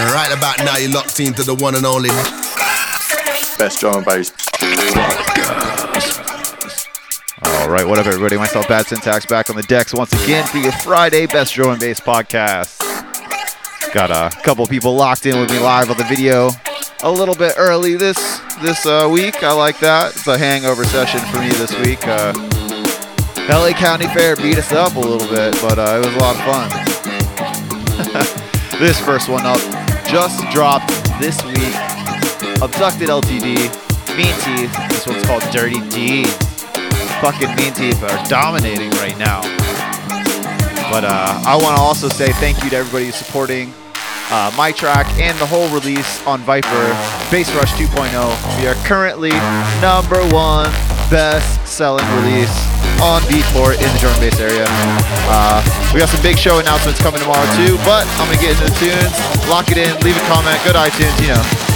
And right about now, you're locked into the one and only best drum and bass. All right, what up, everybody? Myself, Bad Syntax, back on the decks once again for your Friday Best Drum and Bass podcast. Got a couple people locked in with me live on the video a little bit early this this uh, week. I like that. It's a hangover session for me this week. Uh, LA County Fair beat us up a little bit, but uh, it was a lot of fun. this first one up just dropped this week. Abducted LTD, Mean Teeth. This one's called Dirty Deeds. Fucking Mean Teeth are dominating right now. But uh, I want to also say thank you to everybody supporting uh, my track and the whole release on Viper Bass Rush 2.0. We are currently number one best selling release on beat for in the drum and bass area. Uh, we got some big show announcements coming tomorrow too, but I'm gonna get into the tunes, lock it in, leave a comment, go to iTunes, you know.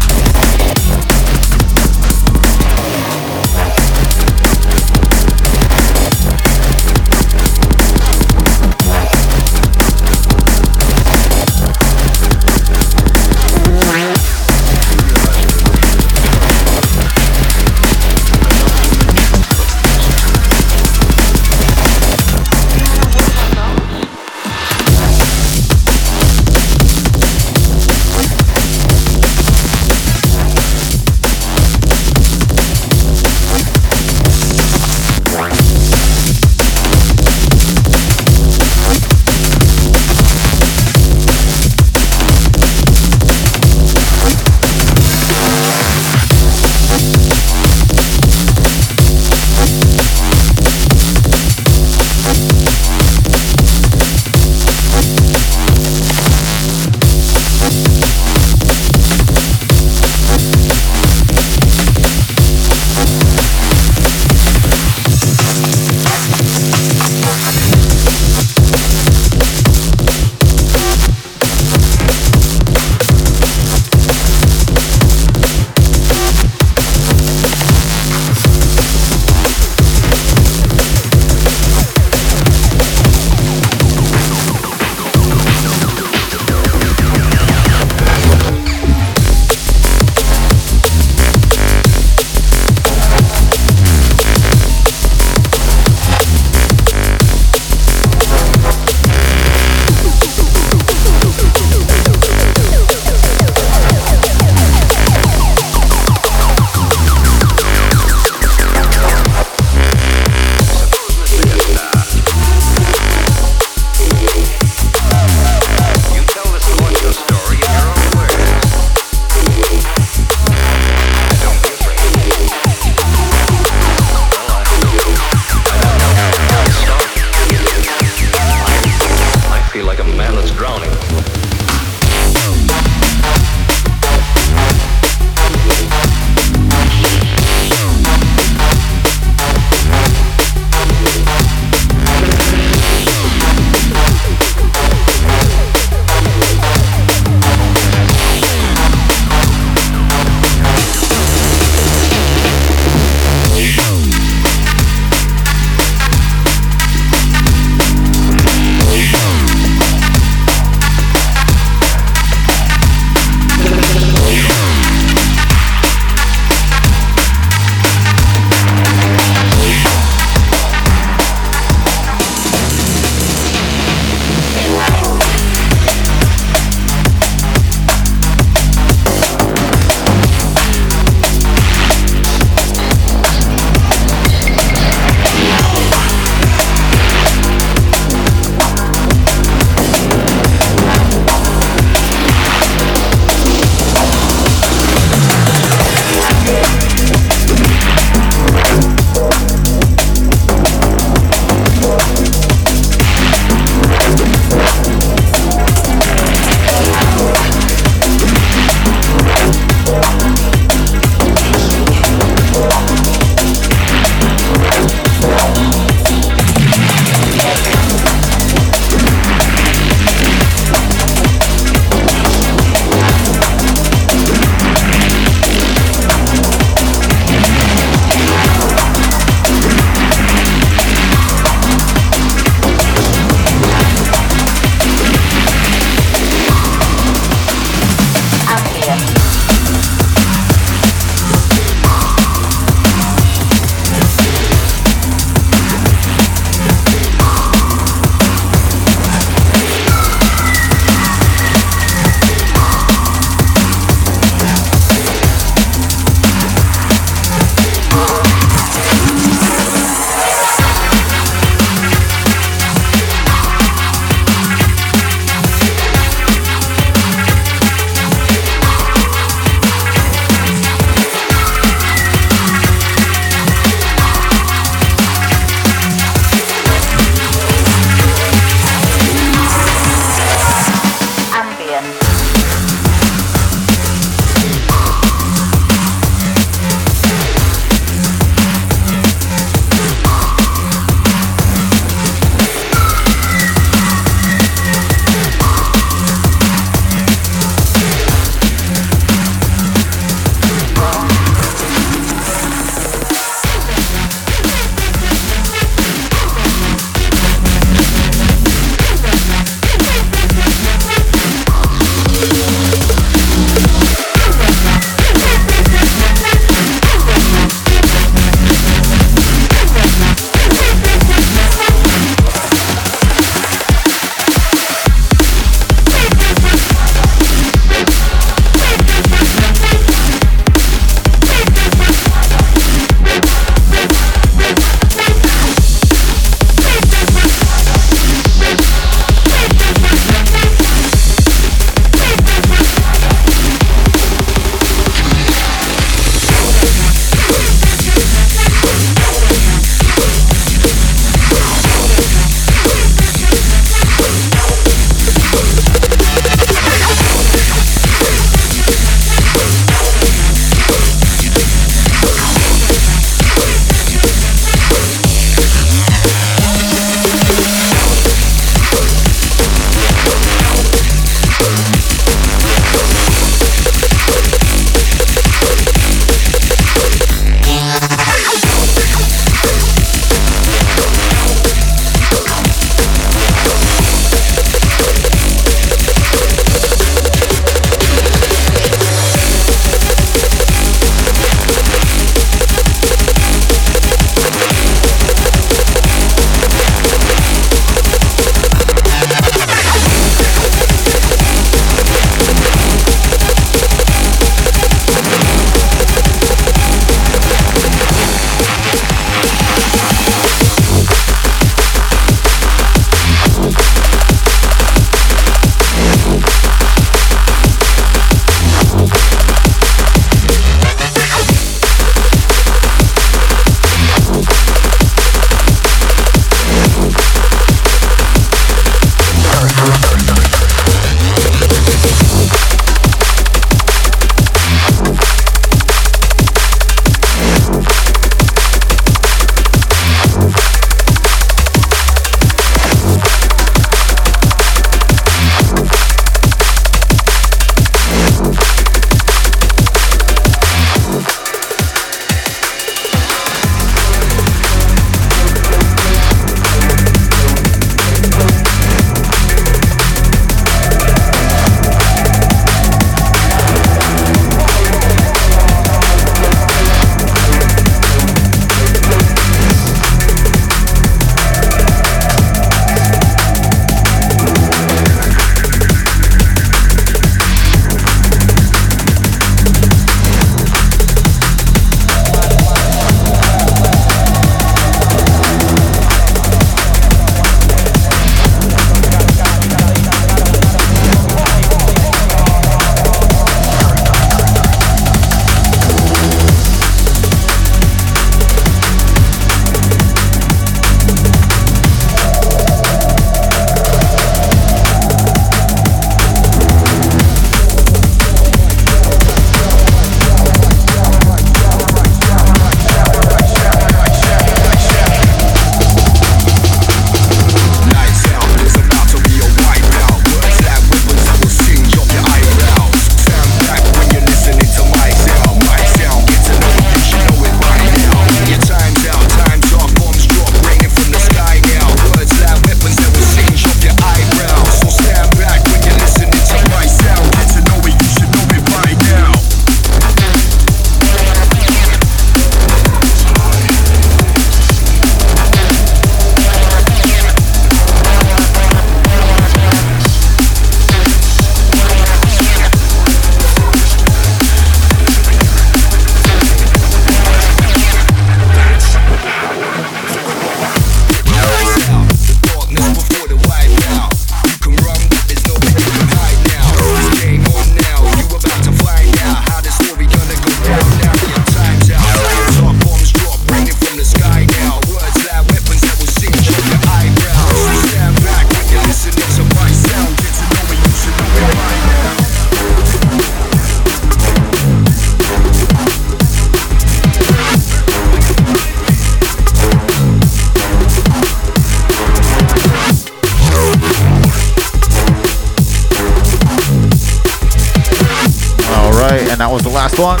One.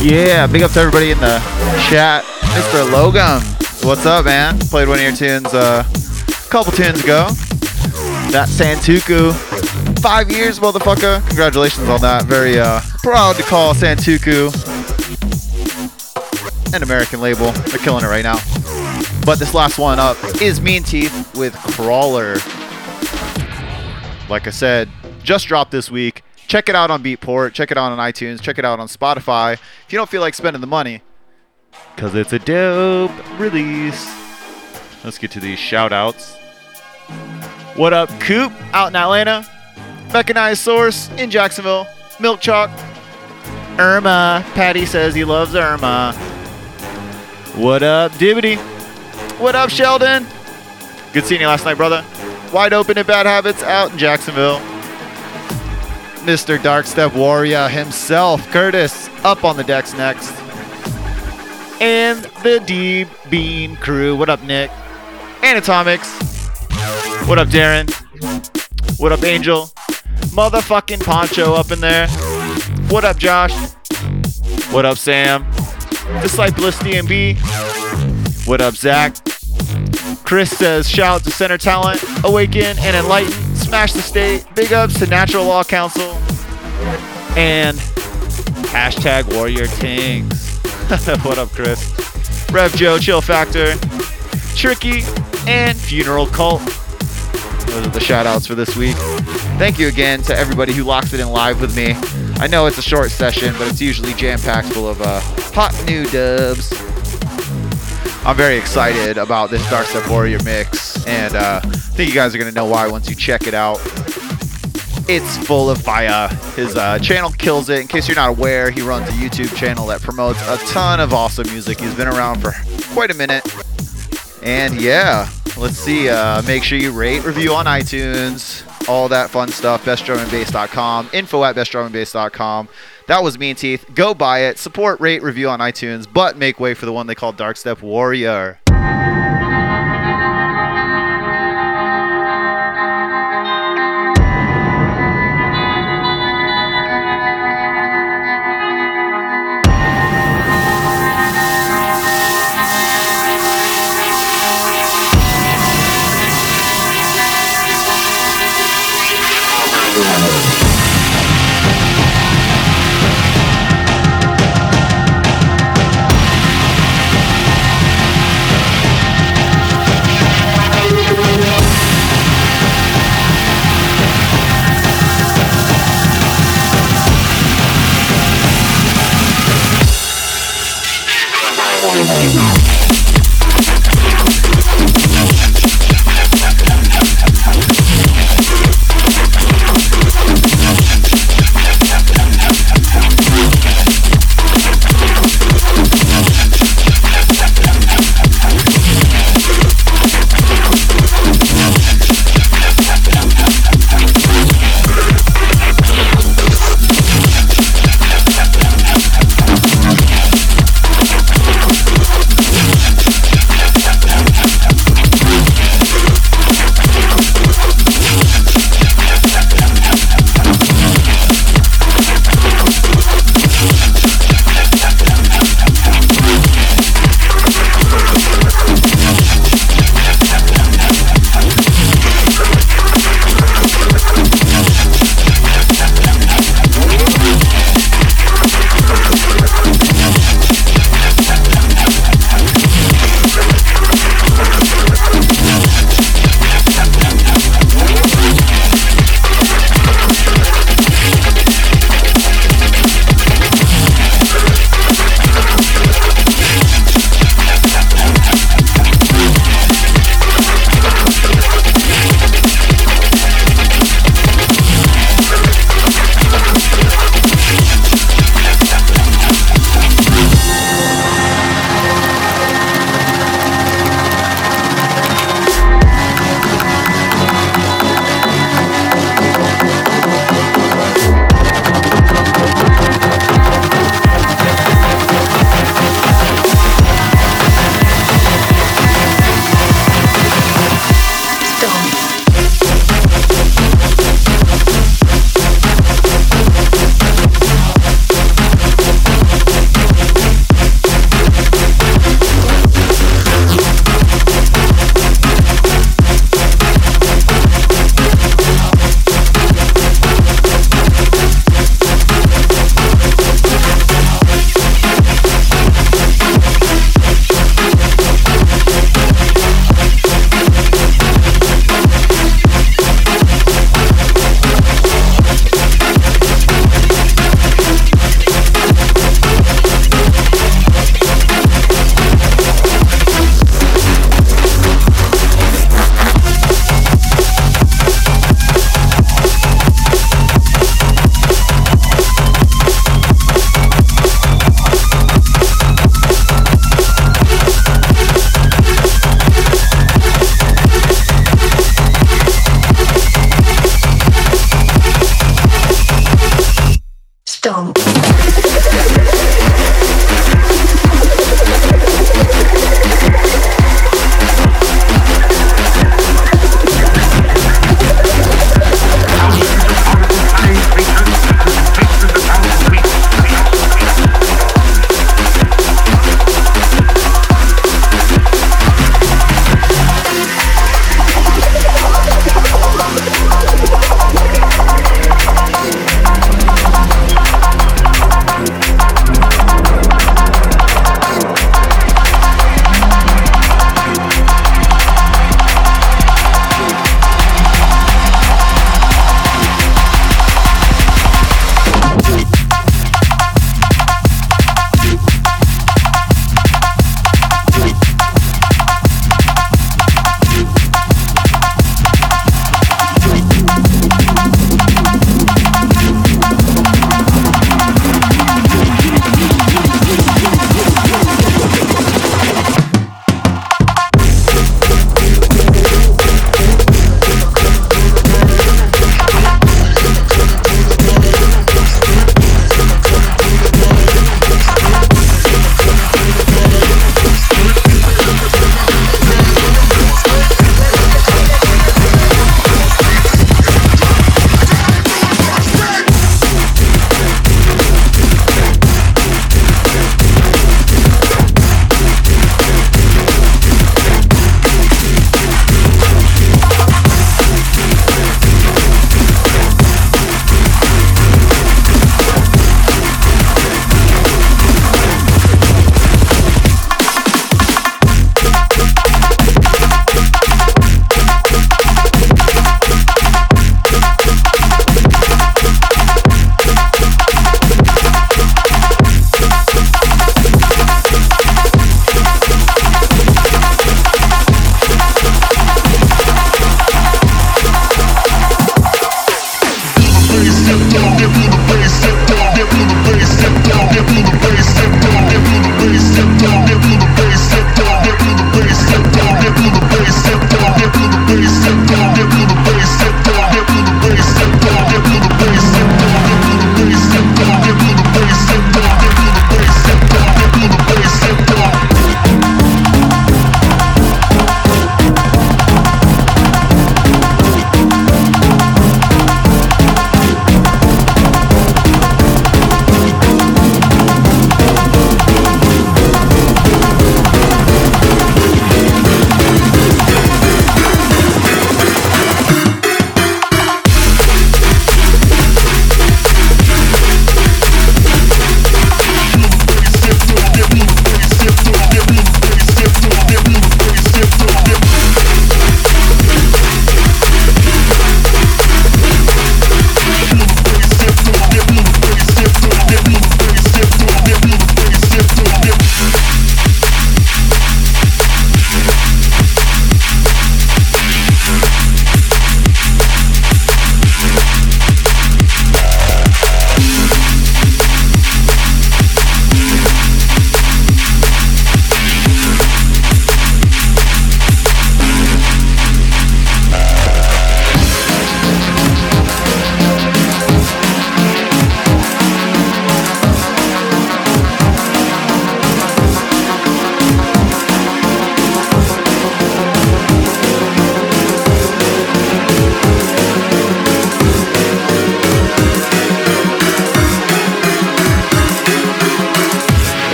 Yeah, big up to everybody in the chat. Mr. Logum, what's up, man? Played one of your tunes uh, a couple tunes ago. That Santuku. Five years, motherfucker. Congratulations on that. Very uh, proud to call Santuku an American label. They're killing it right now. But this last one up is Mean Teeth with Crawler. Like I said, just dropped this week. Check it out on Beatport. Check it out on iTunes. Check it out on Spotify. If you don't feel like spending the money, because it's a dope release. Let's get to these shout outs. What up, Coop out in Atlanta? Mechanized Source in Jacksonville. Milk Chalk. Irma. Patty says he loves Irma. What up, Dibbity? What up, Sheldon? Good seeing you last night, brother. Wide open and bad habits out in Jacksonville. Mr. Darkstep Warrior himself, Curtis, up on the decks next. And the Deep Bean crew. What up, Nick? Anatomics. What up, Darren? What up, Angel? Motherfucking Poncho up in there. What up, Josh? What up, Sam? Discipleless DMB. What up, Zach? Chris says, shout out to Center Talent, Awaken and Enlighten, Smash the State, big ups to Natural Law Council, and hashtag Warrior Kings. what up, Chris? Rev Joe, Chill Factor, Tricky, and Funeral Cult. Those are the shout outs for this week. Thank you again to everybody who locks it in live with me. I know it's a short session, but it's usually jam packed full of uh, hot new dubs. I'm very excited about this Dark Step Warrior mix, and uh, I think you guys are gonna know why once you check it out. It's full of fire. His uh, channel kills it. In case you're not aware, he runs a YouTube channel that promotes a ton of awesome music. He's been around for quite a minute, and yeah, let's see. Uh, make sure you rate, review on iTunes, all that fun stuff. BestDrumAndBass.com, info at BestDrumAndBass.com. That was Mean Teeth. Go buy it. Support, rate, review on iTunes, but make way for the one they call Dark Step Warrior.